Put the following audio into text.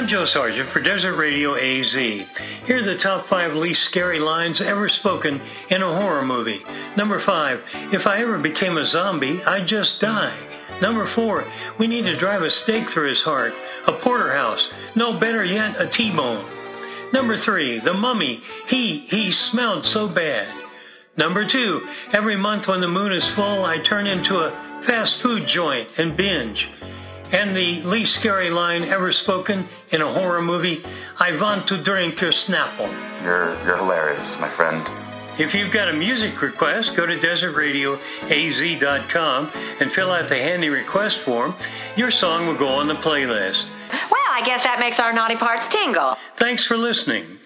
I'm Joe Sargent for Desert Radio AZ. Here are the top five least scary lines ever spoken in a horror movie. Number five, if I ever became a zombie, I'd just die. Number four, we need to drive a stake through his heart. A porterhouse. No, better yet, a T-bone. Number three, the mummy. He, he smelled so bad. Number two, every month when the moon is full, I turn into a fast food joint and binge. And the least scary line ever spoken in a horror movie, I want to drink your Snapple. You're, you're hilarious, my friend. If you've got a music request, go to desertradioaz.com and fill out the handy request form. Your song will go on the playlist. Well, I guess that makes our naughty parts tingle. Thanks for listening.